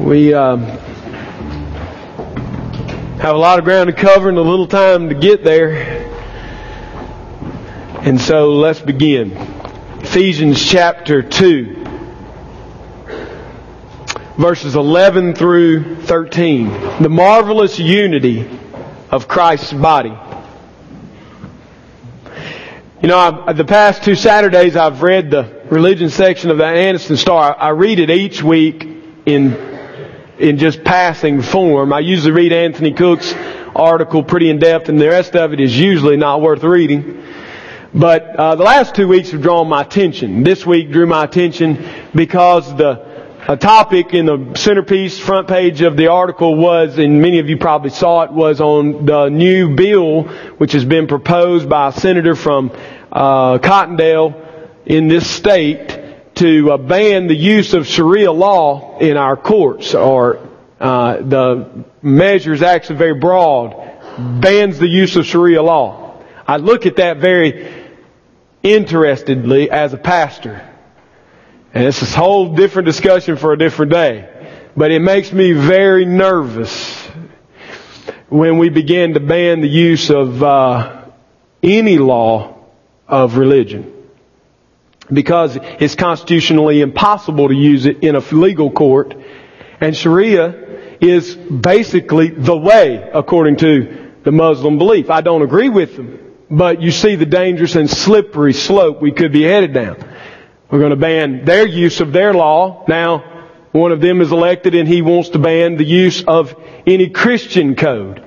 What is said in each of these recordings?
We um, have a lot of ground to cover and a little time to get there. And so let's begin. Ephesians chapter 2, verses 11 through 13. The marvelous unity of Christ's body. You know, I've, the past two Saturdays I've read the religion section of the Anniston Star. I read it each week in, in just passing form. I usually read Anthony Cook's article pretty in depth and the rest of it is usually not worth reading. But uh, the last two weeks have drawn my attention. This week drew my attention because the a topic in the centerpiece front page of the article was, and many of you probably saw it, was on the new bill which has been proposed by a senator from uh, Cottondale in this state to ban the use of Sharia law in our courts, or uh, the measure is actually very broad, bans the use of Sharia law. I look at that very interestedly as a pastor. And it's a whole different discussion for a different day. But it makes me very nervous when we begin to ban the use of uh, any law of religion. Because it's constitutionally impossible to use it in a legal court. And Sharia is basically the way, according to the Muslim belief. I don't agree with them. But you see the dangerous and slippery slope we could be headed down. We're going to ban their use of their law. Now, one of them is elected and he wants to ban the use of any Christian code.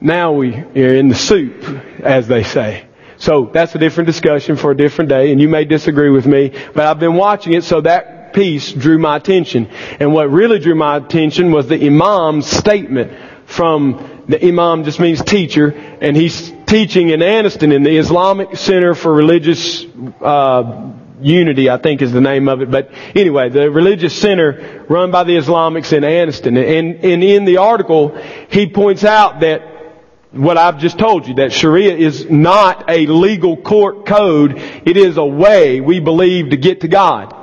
Now we are in the soup, as they say. So that's a different discussion for a different day, and you may disagree with me, but I've been watching it, so that piece drew my attention. And what really drew my attention was the Imam's statement from the Imam just means teacher, and he's teaching in Anniston in the Islamic Center for Religious uh, Unity, I think is the name of it. But anyway, the religious center run by the Islamics in Anniston. And, and in the article, he points out that what I've just told you, that Sharia is not a legal court code. It is a way we believe to get to God.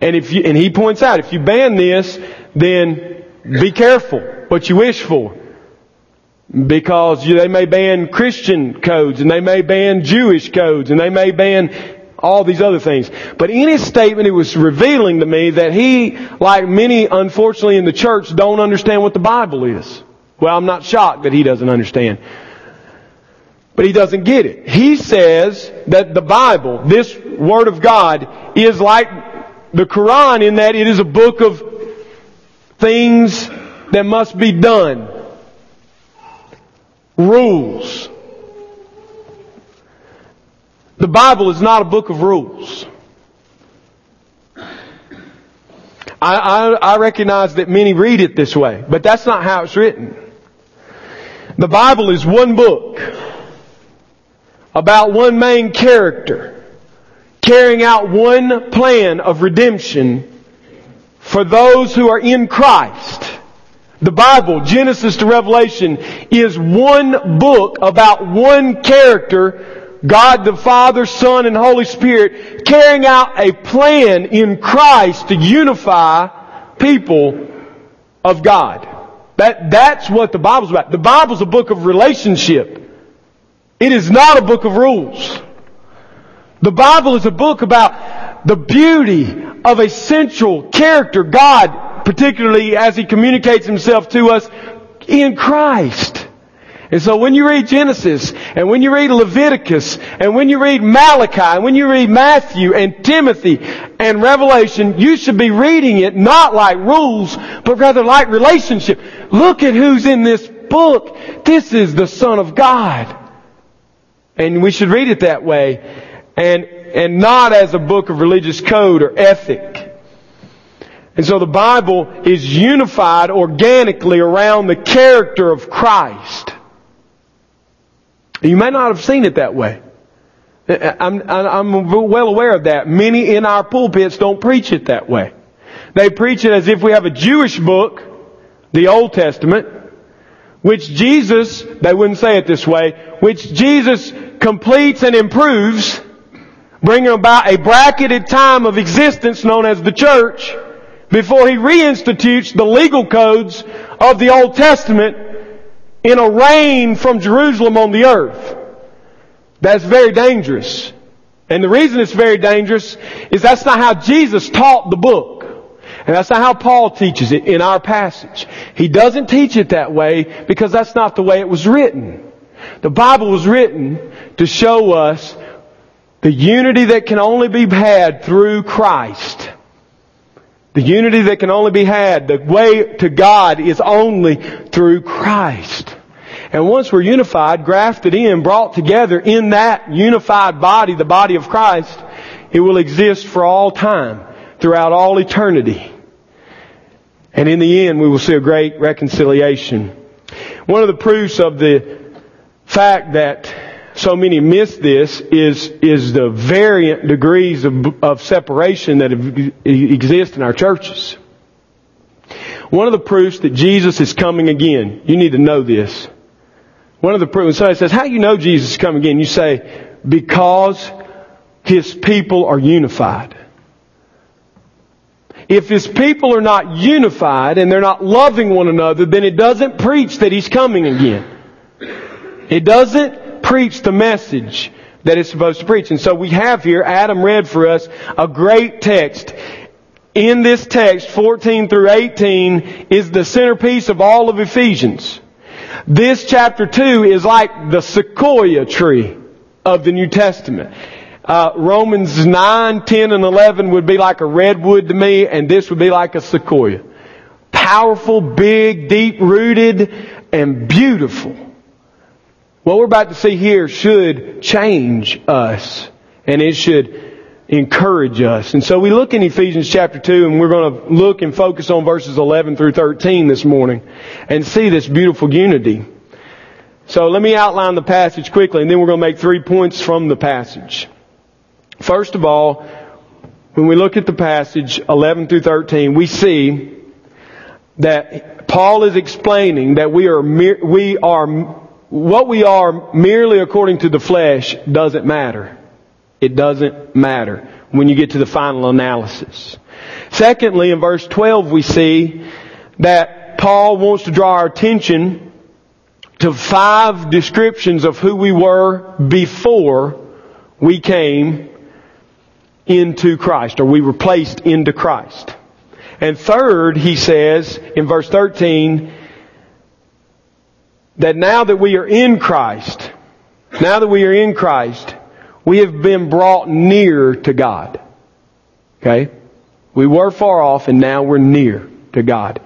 And if you, and he points out, if you ban this, then be careful what you wish for. Because they may ban Christian codes and they may ban Jewish codes and they may ban all these other things. But in his statement, it was revealing to me that he, like many unfortunately in the church, don't understand what the Bible is. Well, I'm not shocked that he doesn't understand. But he doesn't get it. He says that the Bible, this Word of God, is like the Quran in that it is a book of things that must be done. Rules. The Bible is not a book of rules. I, I, I, recognize that many read it this way, but that's not how it's written. The Bible is one book about one main character carrying out one plan of redemption for those who are in Christ. The Bible, Genesis to Revelation, is one book about one character God the Father, Son, and Holy Spirit carrying out a plan in Christ to unify people of God. That, that's what the Bible's about. The Bible's a book of relationship. It is not a book of rules. The Bible is a book about the beauty of a central character, God, particularly as He communicates Himself to us in Christ. And so when you read Genesis, and when you read Leviticus, and when you read Malachi, and when you read Matthew and Timothy and Revelation, you should be reading it not like rules, but rather like relationship. Look at who's in this book. This is the Son of God. And we should read it that way, and, and not as a book of religious code or ethic. And so the Bible is unified organically around the character of Christ. You may not have seen it that way. I'm, I'm well aware of that. Many in our pulpits don't preach it that way. They preach it as if we have a Jewish book, the Old Testament, which Jesus, they wouldn't say it this way, which Jesus completes and improves, bringing about a bracketed time of existence known as the church, before he reinstitutes the legal codes of the Old Testament in a reign from Jerusalem on the earth. That's very dangerous. And the reason it's very dangerous is that's not how Jesus taught the book. And that's not how Paul teaches it in our passage. He doesn't teach it that way because that's not the way it was written. The Bible was written to show us the unity that can only be had through Christ. The unity that can only be had, the way to God is only through Christ. And once we're unified, grafted in, brought together in that unified body, the body of Christ, it will exist for all time, throughout all eternity. And in the end, we will see a great reconciliation. One of the proofs of the fact that so many miss this is, is the variant degrees of, of separation that exist in our churches. One of the proofs that Jesus is coming again, you need to know this. One of the proofs, when somebody says, how do you know Jesus is coming again? You say, because His people are unified. If His people are not unified and they're not loving one another, then it doesn't preach that He's coming again. It doesn't preach the message that it's supposed to preach. And so we have here, Adam read for us a great text. In this text, 14 through 18, is the centerpiece of all of Ephesians. This chapter 2 is like the sequoia tree of the New Testament. Uh, Romans 9, 10, and 11 would be like a redwood to me, and this would be like a sequoia. Powerful, big, deep rooted, and beautiful. What we're about to see here should change us and it should encourage us. And so we look in Ephesians chapter 2 and we're going to look and focus on verses 11 through 13 this morning and see this beautiful unity. So let me outline the passage quickly and then we're going to make three points from the passage. First of all, when we look at the passage 11 through 13, we see that Paul is explaining that we are, we are what we are merely according to the flesh doesn't matter. It doesn't matter when you get to the final analysis. Secondly, in verse 12 we see that Paul wants to draw our attention to five descriptions of who we were before we came into Christ, or we were placed into Christ. And third, he says in verse 13, that now that we are in Christ, now that we are in Christ, we have been brought near to God. Okay? We were far off and now we're near to God.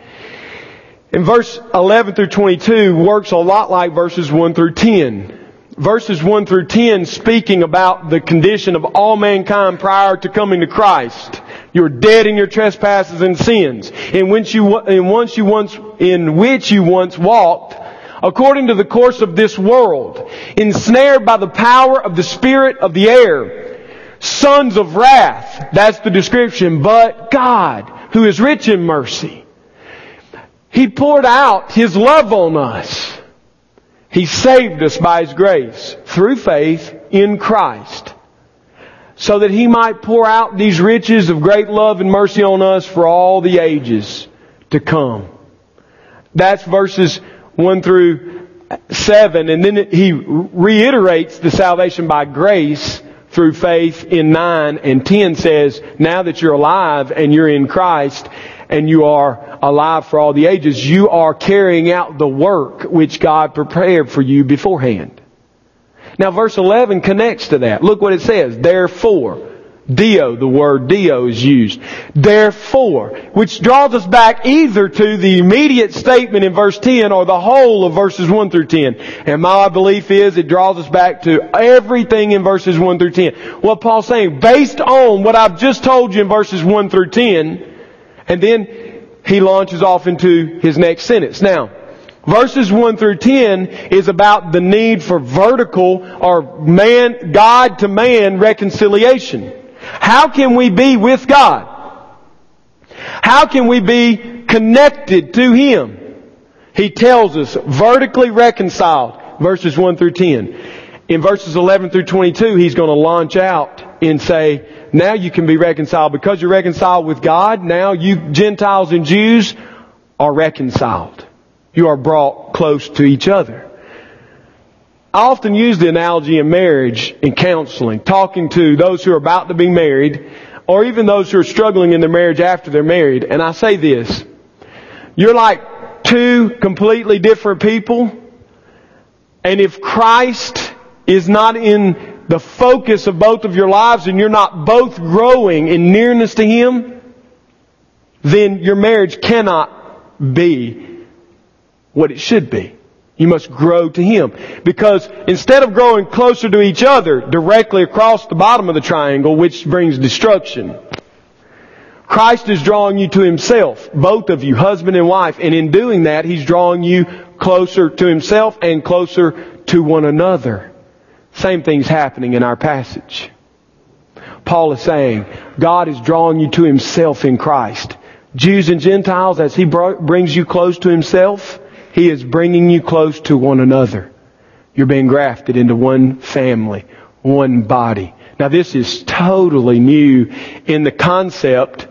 In verse 11 through 22 works a lot like verses 1 through 10. Verses 1 through 10 speaking about the condition of all mankind prior to coming to Christ. You're dead in your trespasses and sins, in which you, in once you once, in which you once walked according to the course of this world, ensnared by the power of the spirit of the air, sons of wrath, that's the description, but God, who is rich in mercy, He poured out His love on us. He saved us by His grace through faith in Christ so that He might pour out these riches of great love and mercy on us for all the ages to come. That's verses 1 through 7, and then he reiterates the salvation by grace through faith in 9 and 10 says, now that you're alive and you're in Christ and you are alive for all the ages, you are carrying out the work which God prepared for you beforehand. Now verse 11 connects to that. Look what it says. Therefore, Dio, the word Dio is used. Therefore, which draws us back either to the immediate statement in verse 10 or the whole of verses 1 through 10. And my belief is it draws us back to everything in verses 1 through 10. What Paul's saying, based on what I've just told you in verses 1 through 10, and then he launches off into his next sentence. Now, Verses 1 through 10 is about the need for vertical or man, God to man reconciliation. How can we be with God? How can we be connected to Him? He tells us vertically reconciled, verses 1 through 10. In verses 11 through 22, He's going to launch out and say now you can be reconciled. Because you're reconciled with God, now you Gentiles and Jews are reconciled. You are brought close to each other. I often use the analogy in marriage in counseling, talking to those who are about to be married, or even those who are struggling in their marriage after they're married, and I say this. You're like two completely different people, and if Christ is not in the focus of both of your lives and you're not both growing in nearness to Him, then your marriage cannot be what it should be. You must grow to Him. Because instead of growing closer to each other, directly across the bottom of the triangle, which brings destruction, Christ is drawing you to Himself, both of you, husband and wife, and in doing that, He's drawing you closer to Himself and closer to one another. Same thing's happening in our passage. Paul is saying, God is drawing you to Himself in Christ. Jews and Gentiles, as He brings you close to Himself, He is bringing you close to one another. You're being grafted into one family, one body. Now this is totally new in the concept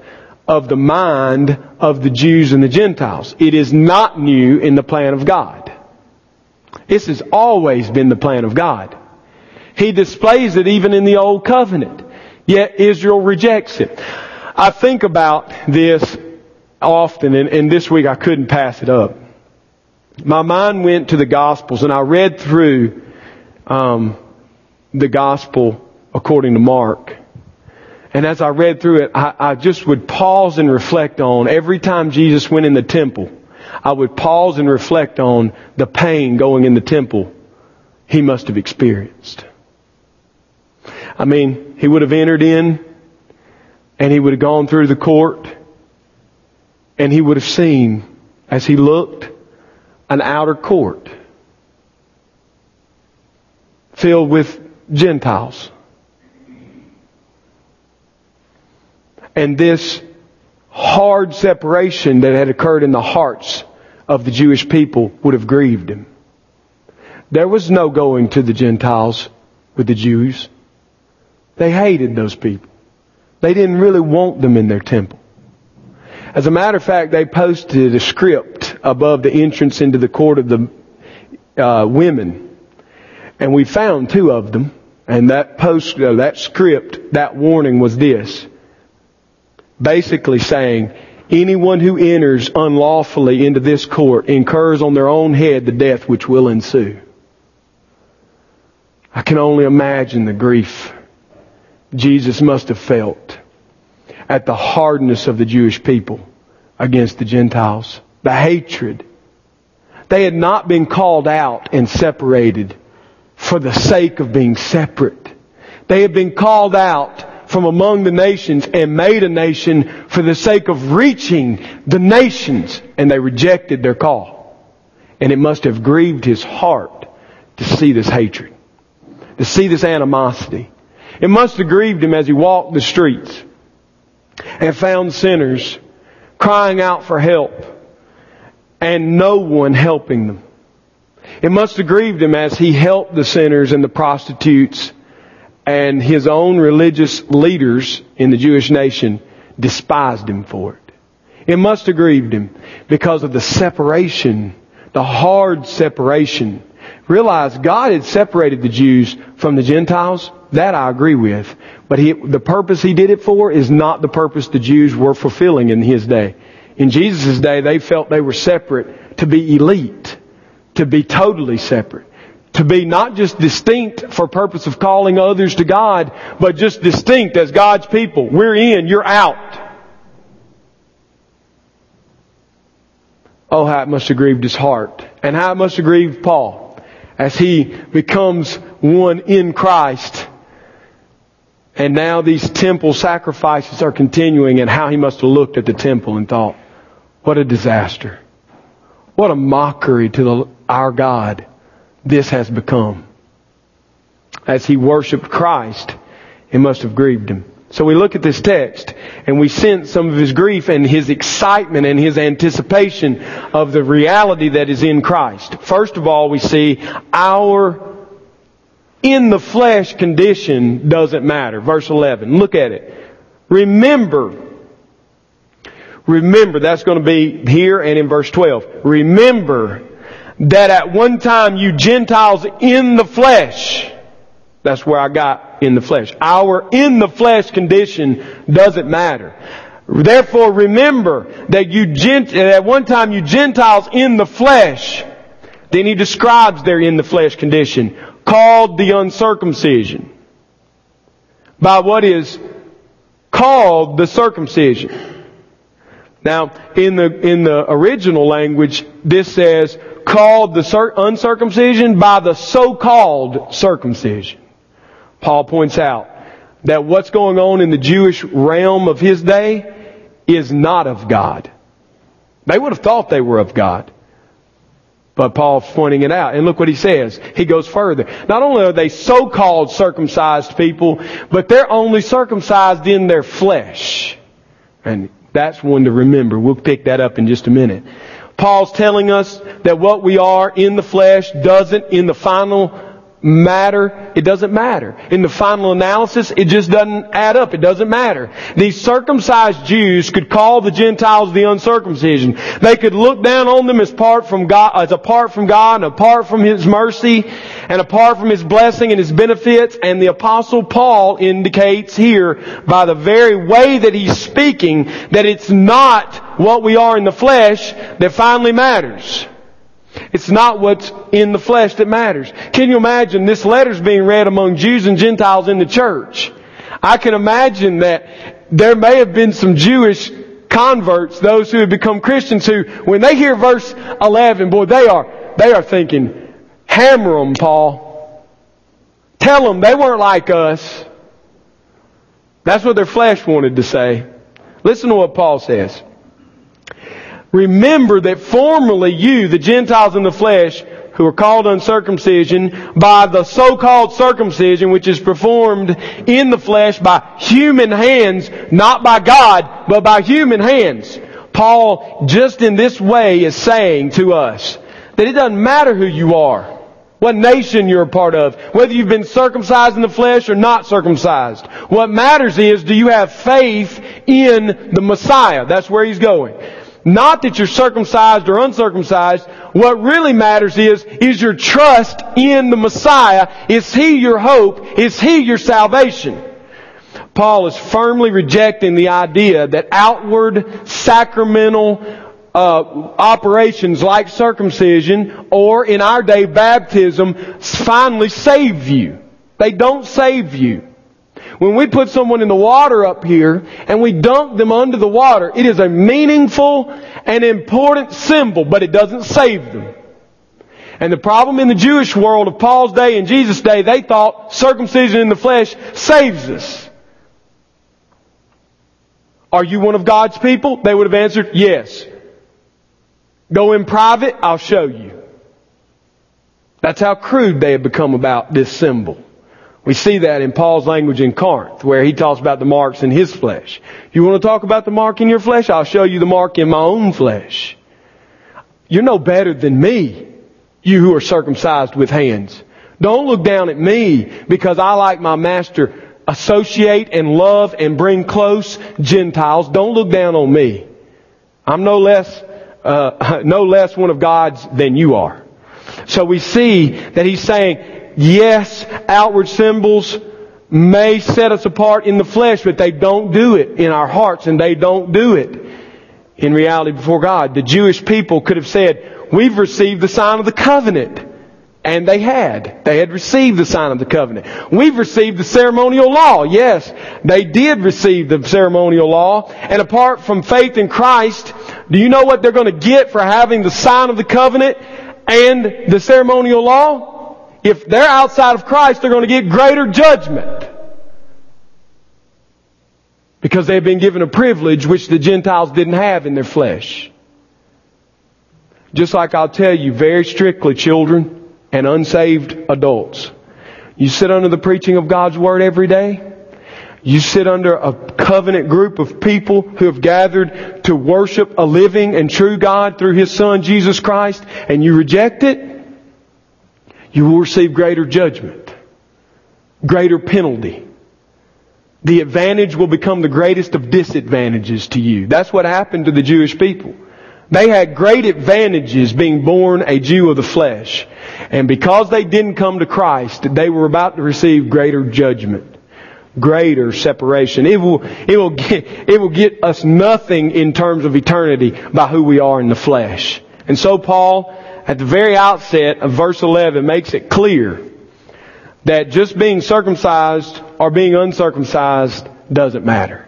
of the mind of the Jews and the Gentiles. It is not new in the plan of God. This has always been the plan of God. He displays it even in the Old Covenant. Yet Israel rejects it. I think about this often, and, and this week I couldn't pass it up. My mind went to the Gospels, and I read through um, the Gospel according to Mark. And as I read through it, I, I just would pause and reflect on every time Jesus went in the temple. I would pause and reflect on the pain going in the temple he must have experienced. I mean, he would have entered in and he would have gone through the court and he would have seen, as he looked, an outer court filled with Gentiles. And this hard separation that had occurred in the hearts of the Jewish people would have grieved him. There was no going to the Gentiles with the Jews. They hated those people. They didn't really want them in their temple. As a matter of fact, they posted a script above the entrance into the court of the uh, women, and we found two of them. And that post, uh, that script, that warning was this: basically saying, anyone who enters unlawfully into this court incurs on their own head the death which will ensue. I can only imagine the grief Jesus must have felt at the hardness of the Jewish people against the Gentiles. The hatred. They had not been called out and separated for the sake of being separate. They had been called out from among the nations and made a nation for the sake of reaching the nations and they rejected their call. And it must have grieved his heart to see this hatred, to see this animosity. It must have grieved him as he walked the streets and found sinners crying out for help and no one helping them. It must have grieved him as he helped the sinners and the prostitutes and his own religious leaders in the Jewish nation despised him for it. It must have grieved him because of the separation, the hard separation. Realize God had separated the Jews from the Gentiles that I agree with. But he, the purpose he did it for is not the purpose the Jews were fulfilling in his day. In Jesus' day, they felt they were separate to be elite, to be totally separate, to be not just distinct for purpose of calling others to God, but just distinct as God's people. We're in, you're out. Oh, how it must have grieved his heart. And how it must have grieved Paul as he becomes one in Christ and now these temple sacrifices are continuing and how he must have looked at the temple and thought, what a disaster. What a mockery to the, our God this has become. As he worshiped Christ, it must have grieved him. So we look at this text and we sense some of his grief and his excitement and his anticipation of the reality that is in Christ. First of all, we see our in the flesh condition doesn't matter. Verse 11. Look at it. Remember. Remember, that's going to be here and in verse 12. Remember that at one time you Gentiles in the flesh, that's where I got in the flesh. Our in the flesh condition doesn't matter. Therefore remember that you gent, at one time you Gentiles in the flesh, then he describes their in the flesh condition, called the uncircumcision. By what is called the circumcision. Now, in the, in the original language, this says, called the uncircumcision by the so-called circumcision. Paul points out that what's going on in the Jewish realm of his day is not of God. They would have thought they were of God. But Paul's pointing it out. And look what he says. He goes further. Not only are they so-called circumcised people, but they're only circumcised in their flesh. And that's one to remember. We'll pick that up in just a minute. Paul's telling us that what we are in the flesh doesn't, in the final matter, it doesn't matter. In the final analysis, it just doesn't add up. It doesn't matter. These circumcised Jews could call the Gentiles the uncircumcision. They could look down on them as apart from God, as apart from God and apart from His mercy and apart from His blessing and His benefits. And the apostle Paul indicates here by the very way that he's speaking that it's not what we are in the flesh that finally matters. It's not what's in the flesh that matters. Can you imagine this letter's being read among Jews and Gentiles in the church? I can imagine that there may have been some Jewish converts, those who have become Christians who, when they hear verse 11, boy, they are, they are thinking, hammer them, Paul. Tell them they weren't like us. That's what their flesh wanted to say. Listen to what Paul says. Remember that formerly you, the Gentiles in the flesh, who are called uncircumcision by the so-called circumcision which is performed in the flesh by human hands, not by God, but by human hands. Paul, just in this way, is saying to us that it doesn't matter who you are, what nation you're a part of, whether you've been circumcised in the flesh or not circumcised. What matters is, do you have faith in the Messiah? That's where he's going. Not that you're circumcised or uncircumcised. What really matters is, is your trust in the Messiah. Is He your hope? Is He your salvation? Paul is firmly rejecting the idea that outward sacramental uh, operations like circumcision or in our day baptism finally save you. They don't save you. When we put someone in the water up here and we dunk them under the water, it is a meaningful and important symbol, but it doesn't save them. And the problem in the Jewish world of Paul's day and Jesus' day, they thought circumcision in the flesh saves us. Are you one of God's people? They would have answered, yes. Go in private, I'll show you. That's how crude they had become about this symbol. We see that in Paul's language in Corinth, where he talks about the marks in his flesh. You want to talk about the mark in your flesh? I'll show you the mark in my own flesh. You're no better than me, you who are circumcised with hands. Don't look down at me because I like my master associate and love and bring close Gentiles. Don't look down on me. I'm no less, uh, no less one of God's than you are. So we see that he's saying, Yes, outward symbols may set us apart in the flesh, but they don't do it in our hearts and they don't do it in reality before God. The Jewish people could have said, we've received the sign of the covenant. And they had. They had received the sign of the covenant. We've received the ceremonial law. Yes, they did receive the ceremonial law. And apart from faith in Christ, do you know what they're going to get for having the sign of the covenant and the ceremonial law? If they're outside of Christ, they're going to get greater judgment. Because they've been given a privilege which the Gentiles didn't have in their flesh. Just like I'll tell you very strictly, children and unsaved adults. You sit under the preaching of God's Word every day. You sit under a covenant group of people who have gathered to worship a living and true God through His Son, Jesus Christ, and you reject it, you will receive greater judgment. greater penalty. The advantage will become the greatest of disadvantages to you. That's what happened to the Jewish people. They had great advantages being born a Jew of the flesh. And because they didn't come to Christ, they were about to receive greater judgment. Greater separation. It will, it will get, it will get us nothing in terms of eternity by who we are in the flesh. And so Paul, at the very outset of verse 11, makes it clear that just being circumcised or being uncircumcised doesn't matter.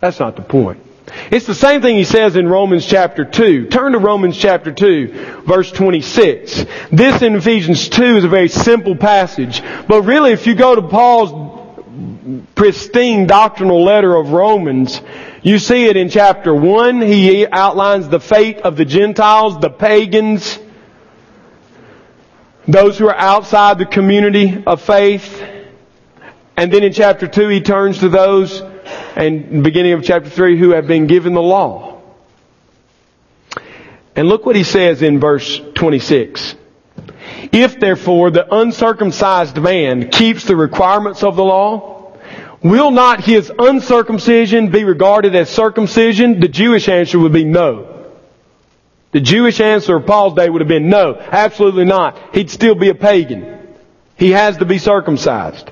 That's not the point. It's the same thing he says in Romans chapter 2. Turn to Romans chapter 2, verse 26. This in Ephesians 2 is a very simple passage, but really if you go to Paul's pristine doctrinal letter of Romans, you see it in chapter 1. He outlines the fate of the Gentiles, the pagans, those who are outside the community of faith. And then in chapter 2, he turns to those, and beginning of chapter 3, who have been given the law. And look what he says in verse 26. If therefore the uncircumcised man keeps the requirements of the law, will not his uncircumcision be regarded as circumcision? The Jewish answer would be no. The Jewish answer of Paul's day would have been no, absolutely not. He'd still be a pagan. He has to be circumcised.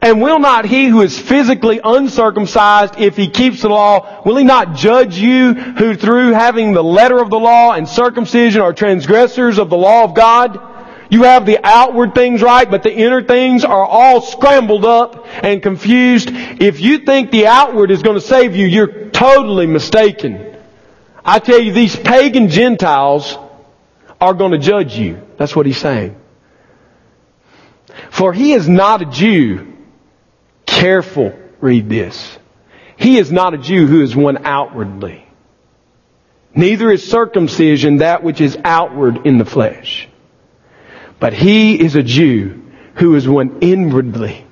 And will not he who is physically uncircumcised, if he keeps the law, will he not judge you who through having the letter of the law and circumcision are transgressors of the law of God? You have the outward things right, but the inner things are all scrambled up and confused. If you think the outward is going to save you, you're totally mistaken. I tell you, these pagan Gentiles are going to judge you. That's what he's saying. For he is not a Jew. Careful, read this. He is not a Jew who is one outwardly. Neither is circumcision that which is outward in the flesh. But he is a Jew who is one inwardly.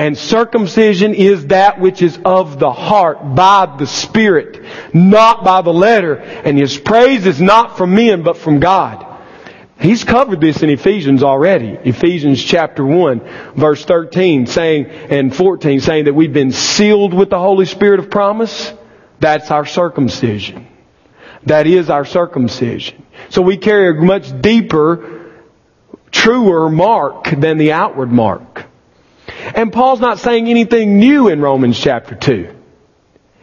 And circumcision is that which is of the heart by the Spirit, not by the letter. And his praise is not from men, but from God. He's covered this in Ephesians already. Ephesians chapter 1 verse 13 saying, and 14 saying that we've been sealed with the Holy Spirit of promise. That's our circumcision. That is our circumcision. So we carry a much deeper, truer mark than the outward mark. And Paul's not saying anything new in Romans chapter 2.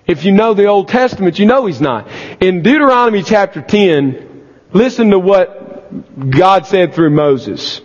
If you know the Old Testament, you know he's not. In Deuteronomy chapter 10, listen to what God said through Moses.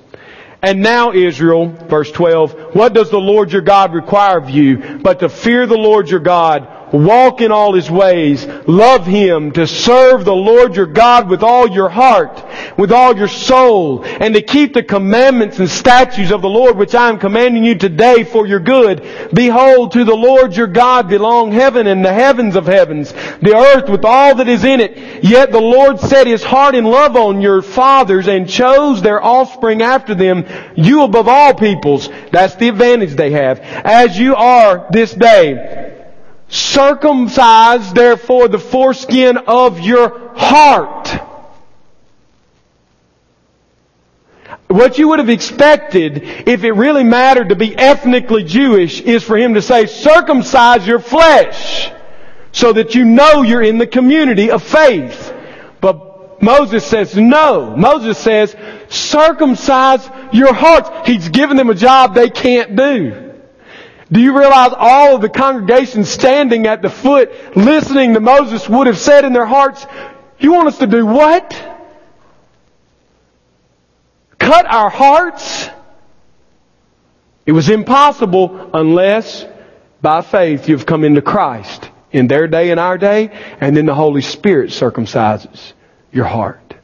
And now Israel, verse 12, what does the Lord your God require of you but to fear the Lord your God walk in all His ways, love Him, to serve the Lord your God with all your heart, with all your soul, and to keep the commandments and statutes of the Lord which I am commanding you today for your good. Behold, to the Lord your God belong heaven and the heavens of heavens, the earth with all that is in it. Yet the Lord set His heart in love on your fathers and chose their offspring after them, you above all peoples. That's the advantage they have. As you are this day. Circumcise therefore the foreskin of your heart. What you would have expected if it really mattered to be ethnically Jewish is for him to say, circumcise your flesh so that you know you're in the community of faith. But Moses says no. Moses says, circumcise your hearts. He's given them a job they can't do. Do you realize all of the congregation standing at the foot listening to Moses would have said in their hearts, you want us to do what? Cut our hearts? It was impossible unless by faith you've come into Christ in their day and our day, and then the Holy Spirit circumcises your heart.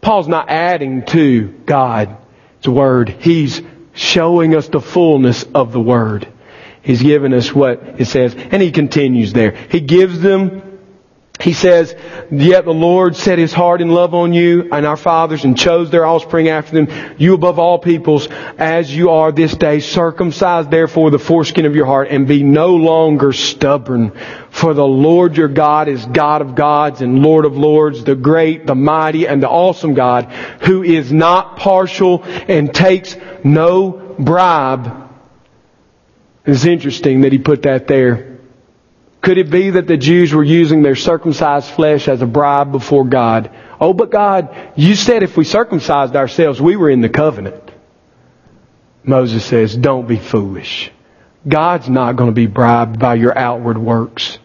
Paul's not adding to God's Word. He's showing us the fullness of the Word. He's given us what it says. And he continues there. He gives them he says, Yet the Lord set his heart in love on you and our fathers and chose their offspring after them, you above all peoples, as you are this day. Circumcise therefore the foreskin of your heart and be no longer stubborn. For the Lord your God is God of gods and Lord of lords, the great, the mighty, and the awesome God, who is not partial and takes no bribe It's interesting that he put that there. Could it be that the Jews were using their circumcised flesh as a bribe before God? Oh, but God, you said if we circumcised ourselves, we were in the covenant. Moses says, don't be foolish. God's not going to be bribed by your outward works.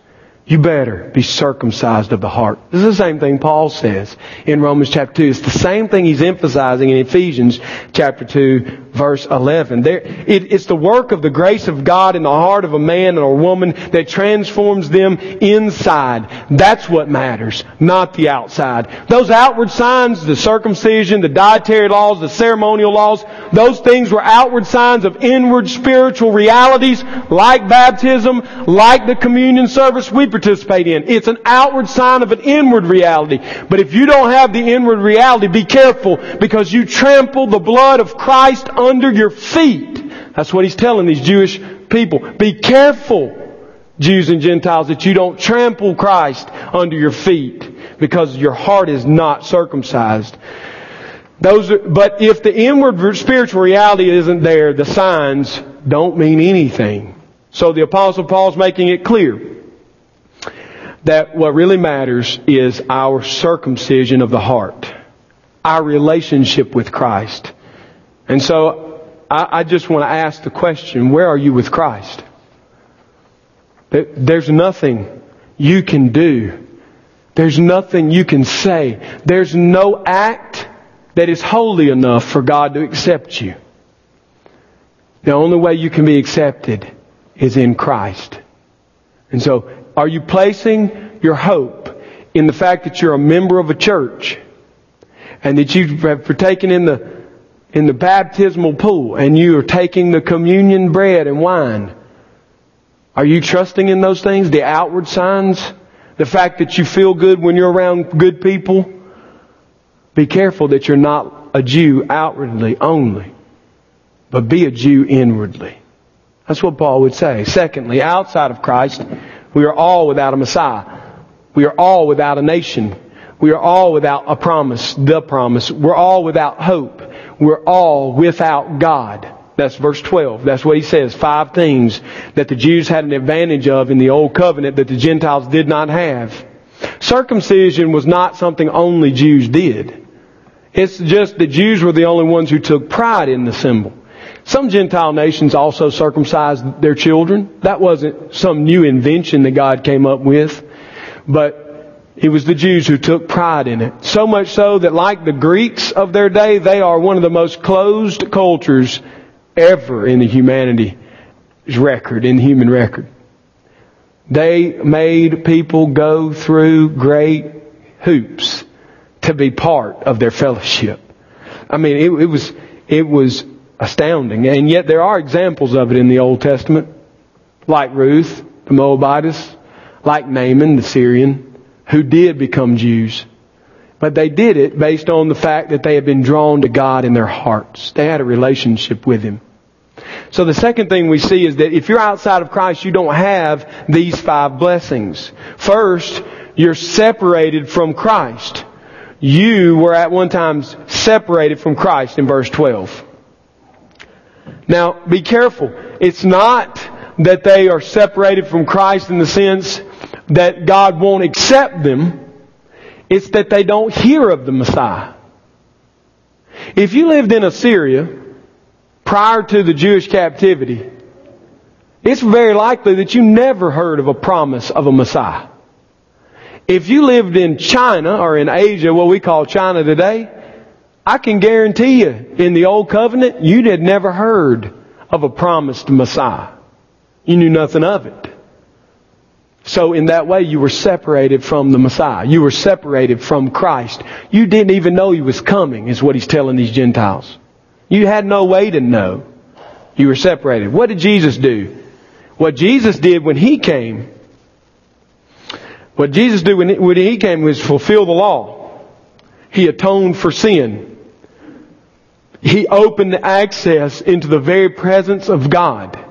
You better be circumcised of the heart. This is the same thing Paul says in Romans chapter 2. It's the same thing he's emphasizing in Ephesians chapter 2 verse 11. There, it, it's the work of the grace of God in the heart of a man or a woman that transforms them inside. That's what matters, not the outside. Those outward signs, the circumcision, the dietary laws, the ceremonial laws, those things were outward signs of inward spiritual realities like baptism, like the communion service we participate in. It's an outward sign of an inward reality. But if you don't have the inward reality, be careful because you trample the blood of Christ under your feet. That's what he's telling these Jewish people. Be careful, Jews and Gentiles, that you don't trample Christ under your feet because your heart is not circumcised. Those are, but if the inward spiritual reality isn't there, the signs don't mean anything. So the apostle Paul's making it clear that what really matters is our circumcision of the heart, our relationship with Christ. And so I, I just want to ask the question, where are you with Christ? There's nothing you can do. There's nothing you can say. There's no act that is holy enough for God to accept you. The only way you can be accepted is in Christ. And so, are you placing your hope in the fact that you're a member of a church and that you have partaken in the in the baptismal pool and you are taking the communion bread and wine, are you trusting in those things? The outward signs? The fact that you feel good when you're around good people? Be careful that you're not a Jew outwardly only, but be a Jew inwardly. That's what Paul would say. Secondly, outside of Christ, we are all without a Messiah. We are all without a nation. We are all without a promise, the promise. We're all without hope we're all without God. That's verse 12. That's what he says. Five things that the Jews had an advantage of in the Old Covenant that the Gentiles did not have. Circumcision was not something only Jews did. It's just the Jews were the only ones who took pride in the symbol. Some Gentile nations also circumcised their children. That wasn't some new invention that God came up with. But it was the Jews who took pride in it. So much so that like the Greeks of their day, they are one of the most closed cultures ever in the humanity's record, in the human record. They made people go through great hoops to be part of their fellowship. I mean, it, it was, it was astounding. And yet there are examples of it in the Old Testament. Like Ruth, the Moabitess, like Naaman, the Syrian who did become Jews. But they did it based on the fact that they had been drawn to God in their hearts. They had a relationship with Him. So the second thing we see is that if you're outside of Christ, you don't have these five blessings. First, you're separated from Christ. You were at one time separated from Christ in verse 12. Now, be careful. It's not that they are separated from Christ in the sense that God won't accept them. It's that they don't hear of the Messiah. If you lived in Assyria prior to the Jewish captivity, it's very likely that you never heard of a promise of a Messiah. If you lived in China or in Asia, what we call China today, I can guarantee you, in the Old Covenant, you had never heard of a promised Messiah. You knew nothing of it. So in that way, you were separated from the Messiah. You were separated from Christ. You didn't even know He was coming, is what He's telling these Gentiles. You had no way to know. You were separated. What did Jesus do? What Jesus did when He came, what Jesus did when He came was fulfill the law. He atoned for sin. He opened access into the very presence of God.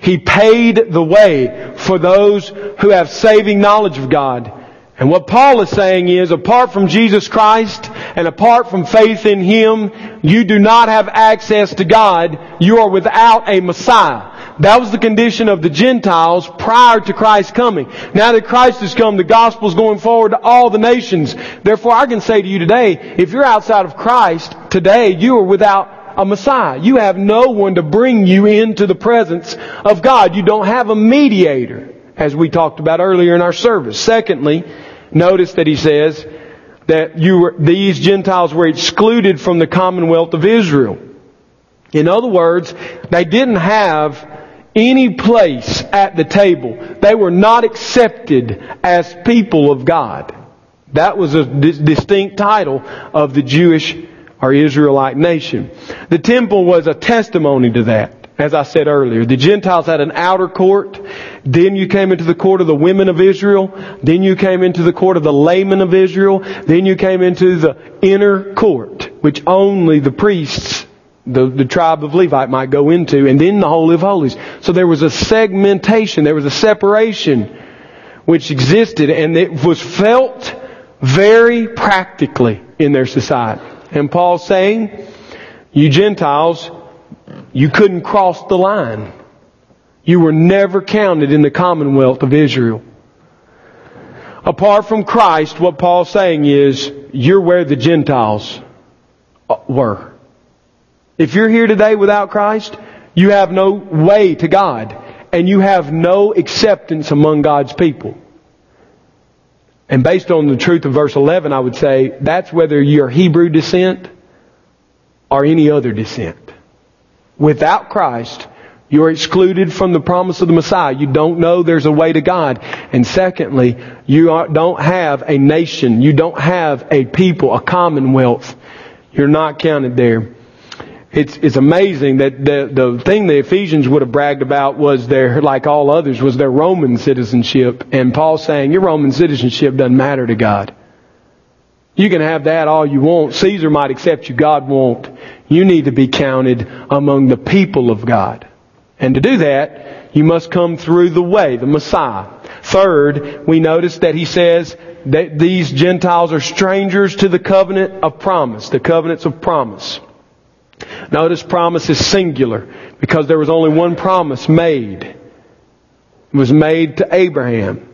He paid the way for those who have saving knowledge of God. And what Paul is saying is, apart from Jesus Christ and apart from faith in Him, you do not have access to God. You are without a Messiah. That was the condition of the Gentiles prior to Christ's coming. Now that Christ has come, the gospel is going forward to all the nations. Therefore, I can say to you today, if you're outside of Christ today, you are without a Messiah. You have no one to bring you into the presence of God. You don't have a mediator, as we talked about earlier in our service. Secondly, notice that he says that you were, these Gentiles were excluded from the commonwealth of Israel. In other words, they didn't have any place at the table. They were not accepted as people of God. That was a distinct title of the Jewish or Israelite nation. The temple was a testimony to that. As I said earlier, the Gentiles had an outer court. Then you came into the court of the women of Israel. Then you came into the court of the laymen of Israel. Then you came into the inner court, which only the priests the, the tribe of Levite might go into, and then the Holy of Holies. So there was a segmentation, there was a separation which existed, and it was felt very practically in their society. And Paul's saying, you Gentiles, you couldn't cross the line. You were never counted in the commonwealth of Israel. Apart from Christ, what Paul's saying is, you're where the Gentiles uh, were. If you're here today without Christ, you have no way to God. And you have no acceptance among God's people. And based on the truth of verse 11, I would say that's whether you're Hebrew descent or any other descent. Without Christ, you're excluded from the promise of the Messiah. You don't know there's a way to God. And secondly, you don't have a nation. You don't have a people, a commonwealth. You're not counted there it's, it's amazing that the, the thing the Ephesians would have bragged about was their, like all others, was their Roman citizenship. And Paul's saying, your Roman citizenship doesn't matter to God. You can have that all you want. Caesar might accept you, God won't. You need to be counted among the people of God. And to do that, you must come through the way, the Messiah. Third, we notice that he says that these Gentiles are strangers to the covenant of promise, the covenants of promise. Notice promise is singular because there was only one promise made. It was made to Abraham,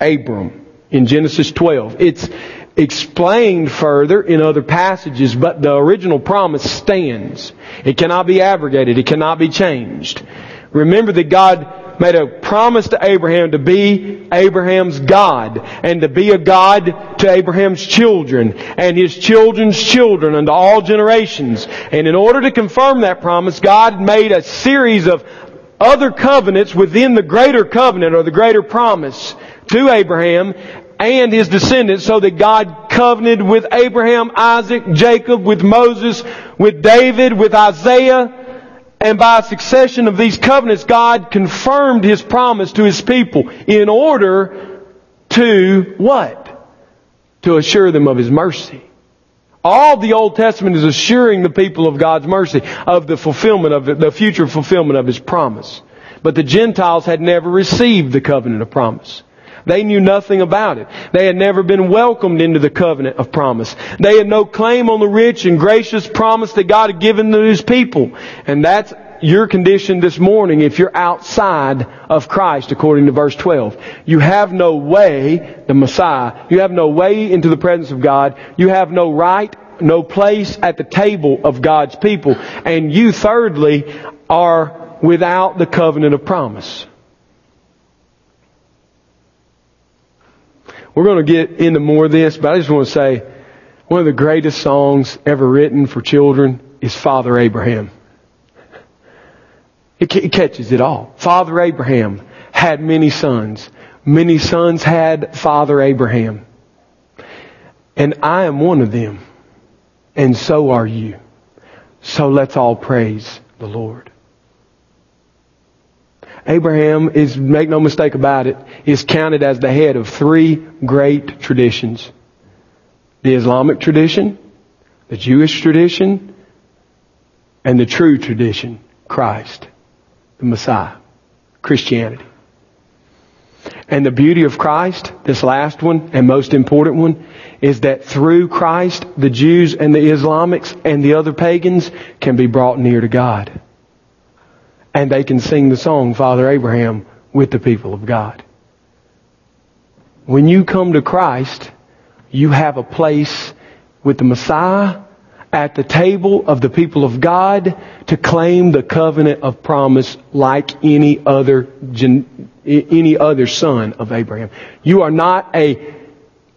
Abram, in Genesis 12. It's explained further in other passages, but the original promise stands. It cannot be abrogated. It cannot be changed. Remember that God made a promise to Abraham to be Abraham's God and to be a God to Abraham's children and his children's children unto all generations. And in order to confirm that promise, God made a series of other covenants within the greater covenant or the greater promise to Abraham and his descendants so that God covenanted with Abraham, Isaac, Jacob, with Moses, with David, with Isaiah, and by a succession of these covenants, God confirmed His promise to His people in order to what? To assure them of His mercy. All the Old Testament is assuring the people of God's mercy, of the fulfillment of the future fulfillment of His promise. But the Gentiles had never received the covenant of promise. They knew nothing about it. They had never been welcomed into the covenant of promise. They had no claim on the rich and gracious promise that God had given to His people. And that's your condition this morning if you're outside of Christ according to verse 12. You have no way, the Messiah, you have no way into the presence of God. You have no right, no place at the table of God's people. And you thirdly are without the covenant of promise. We're going to get into more of this, but I just want to say one of the greatest songs ever written for children is Father Abraham. It, catches it all. Father Abraham had many sons. Many sons had Father Abraham. And I am one of them. And so are you. So let's all praise the Lord. Abraham is, make no mistake about it, is counted as the head of three great traditions. The Islamic tradition, the Jewish tradition, and the true tradition, Christ, the Messiah, Christianity. And the beauty of Christ, this last one and most important one, is that through Christ, the Jews and the Islamics and the other pagans can be brought near to God. And they can sing the song, Father Abraham, with the people of God. When you come to Christ, you have a place with the Messiah at the table of the people of God to claim the covenant of promise like any other any other son of Abraham. You are not a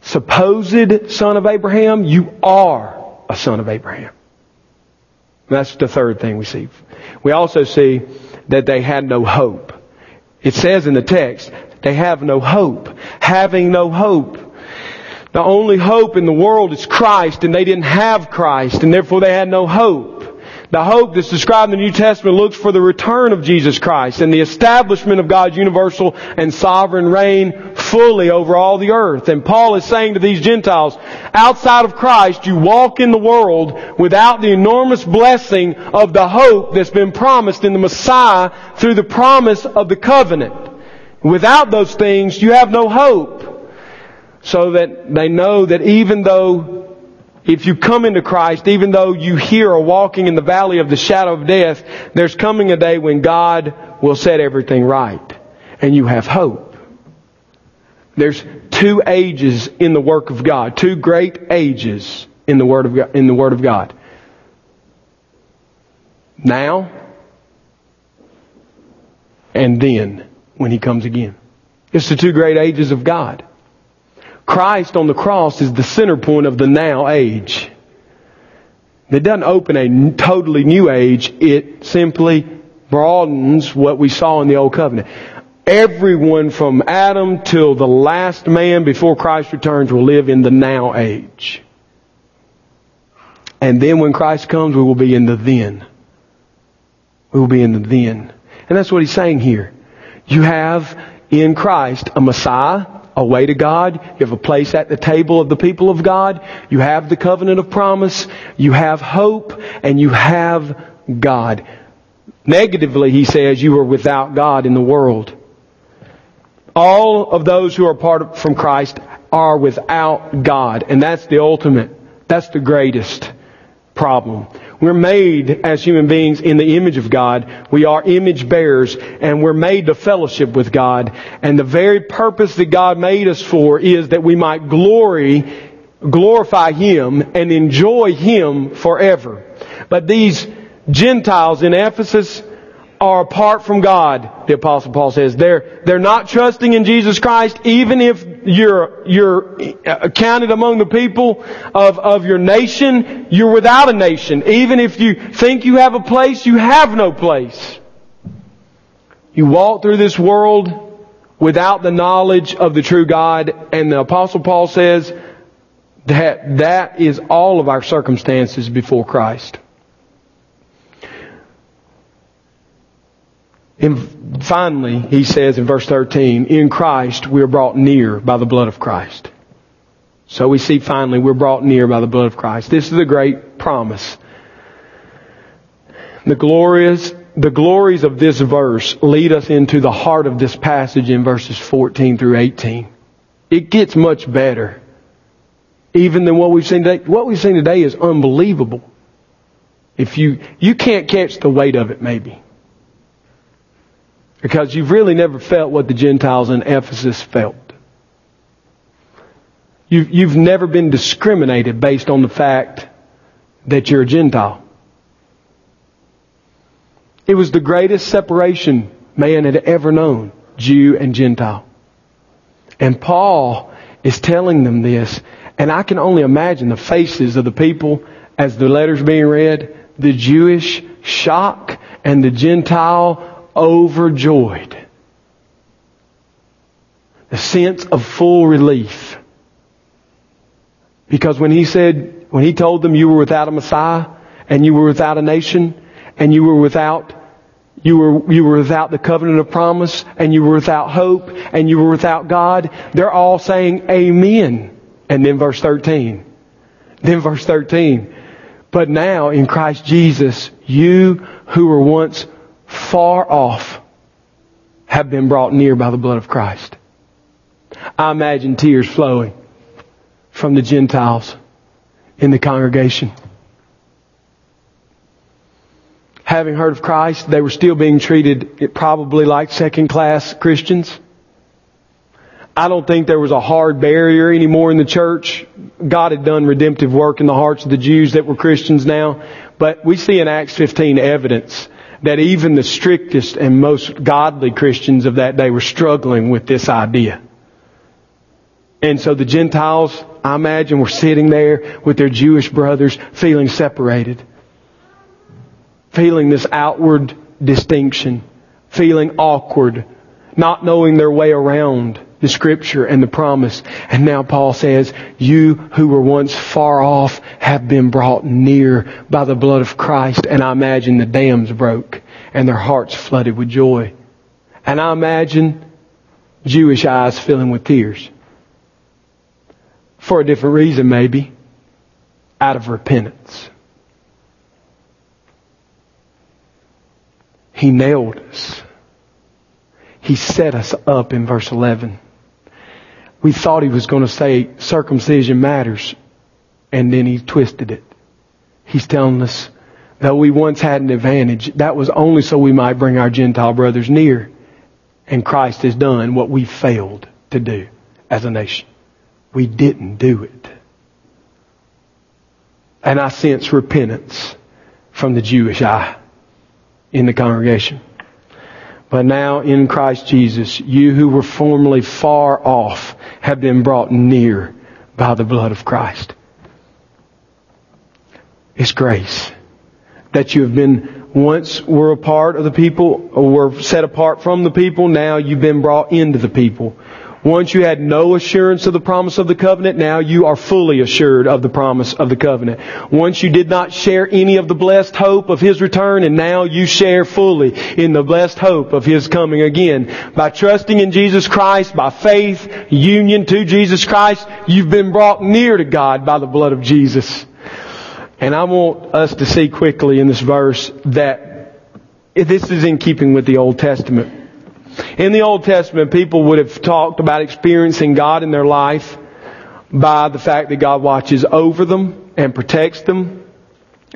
supposed son of Abraham, you are a son of Abraham. That's the third thing we see. We also see that they had no hope. It says in the text, they have no hope. Having no hope. The only hope in the world is Christ, and they didn't have Christ, and therefore they had no hope. The hope that's described in the New Testament looks for the return of Jesus Christ and the establishment of God's universal and sovereign reign fully over all the earth. And Paul is saying to these Gentiles, outside of Christ, you walk in the world without the enormous blessing of the hope that's been promised in the Messiah through the promise of the covenant. Without those things, you have no hope. So that they know that even though if you come into Christ, even though you here are walking in the valley of the shadow of death, there's coming a day when God will set everything right. And you have hope. There's two ages in the work of God, two great ages in the Word of God, in the Word of God. Now and then when He comes again. It's the two great ages of God. Christ on the cross is the center point of the now age. It doesn't open a totally new age. It simply broadens what we saw in the old covenant. Everyone from Adam till the last man before Christ returns will live in the now age. And then when Christ comes, we will be in the then. We will be in the then. And that's what he's saying here. You have in Christ a Messiah a way to God. You have a place at the table of the people of God. You have the covenant of promise. You have hope and you have God. Negatively, he says, you are without God in the world. All of those who are part of, from Christ are without God. And that's the ultimate, that's the greatest problem. We're made as human beings in the image of God. We are image bearers and we're made to fellowship with God. And the very purpose that God made us for is that we might glory, glorify Him and enjoy Him forever. But these Gentiles in Ephesus, are apart from God, the apostle Paul says. They're, they're not trusting in Jesus Christ, even if you're, you're uh, counted among the people of, of your nation, you're without a nation. Even if you think you have a place, you have no place. You walk through this world without the knowledge of the true God, and the apostle Paul says that that is all of our circumstances before Christ. And finally, he says in verse 13, in Christ we are brought near by the blood of Christ. So we see finally we're brought near by the blood of Christ. This is a great promise. The glorious, the glories of this verse lead us into the heart of this passage in verses 14 through 18. It gets much better. Even than what we've seen today. What we've seen today is unbelievable. If you, you can't catch the weight of it maybe. Because you've really never felt what the Gentiles in Ephesus felt. You've, you've never been discriminated based on the fact that you're a Gentile. It was the greatest separation man had ever known, Jew and Gentile. And Paul is telling them this, and I can only imagine the faces of the people as the letters being read, the Jewish shock and the Gentile overjoyed. The sense of full relief. Because when he said, when he told them you were without a Messiah, and you were without a nation, and you were without, you were, you were without the covenant of promise, and you were without hope, and you were without God, they're all saying amen. And then verse 13. Then verse 13. But now in Christ Jesus, you who were once far off have been brought near by the blood of Christ. I imagine tears flowing from the Gentiles in the congregation. having heard of Christ, they were still being treated probably like second class Christians. I don't think there was a hard barrier anymore in the church. God had done redemptive work in the hearts of the Jews that were Christians now. But we see in Acts 15 evidence that even the strictest and most godly Christians of that day were struggling with this idea. And so the Gentiles, I imagine, were sitting there with their Jewish brothers feeling separated. Feeling this outward distinction. Feeling awkward. Not knowing their way around the scripture and the promise. And now Paul says, you who were once far off have been brought near by the blood of Christ. And I imagine the dams broke and their hearts flooded with joy. And I imagine Jewish eyes filling with tears. For a different reason maybe. Out of repentance. He nailed us. He set us up in verse 11 we thought he was going to say circumcision matters, and then he twisted it. He's telling us that we once had an advantage. That was only so we might bring our Gentile brothers near. And Christ has done what we failed to do as a nation. We didn't do it. And I sense repentance from the Jewish eye in the congregation. But now in Christ Jesus, you who were formerly far off have been brought near by the blood of Christ. It's grace. That you have been once were a part of the people, or were set apart from the people, now you've been brought into the people. Once you had no assurance of the promise of the covenant, now you are fully assured of the promise of the covenant. Once you did not share any of the blessed hope of His return, and now you share fully in the blessed hope of His coming again. By trusting in Jesus Christ, by faith, union to Jesus Christ, you've been brought near to God by the blood of Jesus. And I want us to see quickly in this verse that this is in keeping with the Old Testament. In the Old Testament, people would have talked about experiencing God in their life by the fact that God watches over them and protects them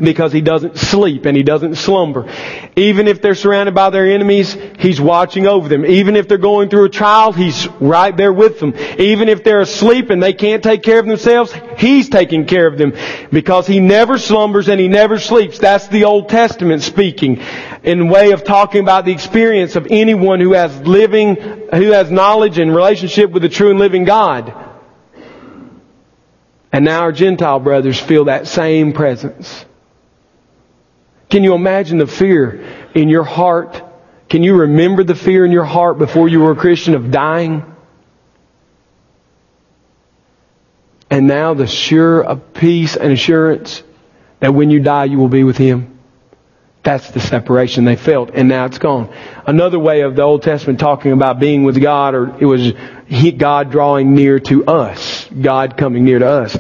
because he doesn't sleep and he doesn't slumber. Even if they're surrounded by their enemies, he's watching over them. Even if they're going through a trial, he's right there with them. Even if they're asleep and they can't take care of themselves, he's taking care of them because he never slumbers and he never sleeps. That's the Old Testament speaking in way of talking about the experience of anyone who has living, who has knowledge and relationship with the true and living God. And now our Gentile brothers feel that same presence. Can you imagine the fear in your heart? Can you remember the fear in your heart before you were a Christian of dying? And now the sure of peace and assurance that when you die you will be with Him. That's the separation they felt, and now it's gone. Another way of the Old Testament talking about being with God, or it was God drawing near to us, God coming near to us.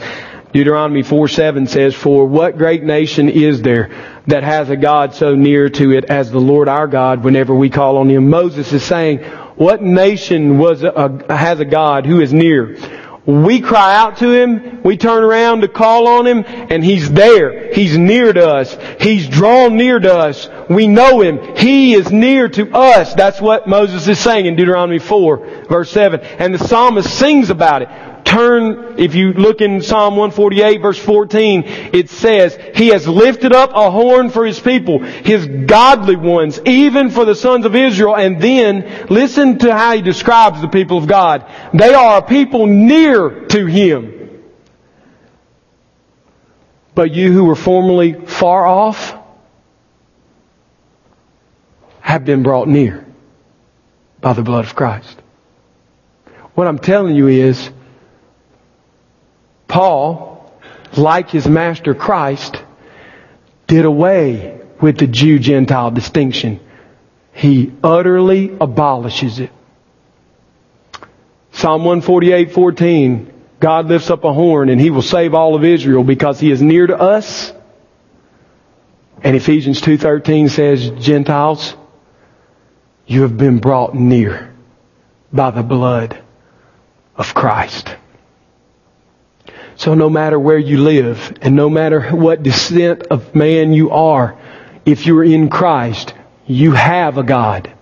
Deuteronomy 4 7 says, For what great nation is there that has a God so near to it as the Lord our God whenever we call on Him? Moses is saying, What nation was a, has a God who is near? We cry out to Him, we turn around to call on Him, and He's there. He's near to us. He's drawn near to us. We know Him. He is near to us. That's what Moses is saying in Deuteronomy 4, verse 7. And the psalmist sings about it turn, if you look in Psalm 148 verse 14, it says, He has lifted up a horn for His people, His godly ones, even for the sons of Israel. And then, listen to how He describes the people of God. They are a people near to Him. But you who were formerly far off have been brought near by the blood of Christ. What I'm telling you is, Paul, like his master Christ, did away with the Jew Gentile distinction. He utterly abolishes it. Psalm 148, 14. God lifts up a horn and he will save all of Israel because he is near to us. And Ephesians 2.13 says, Gentiles, you have been brought near by the blood of Christ. So no matter where you live and no matter what descent of man you are, if you're in Christ, you have a God.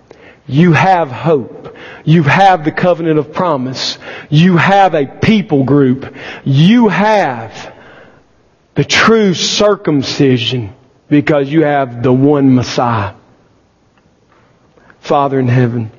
You have hope. You have the covenant of promise. You have a people group. You have the true circumcision because you have the one Messiah. Father in heaven,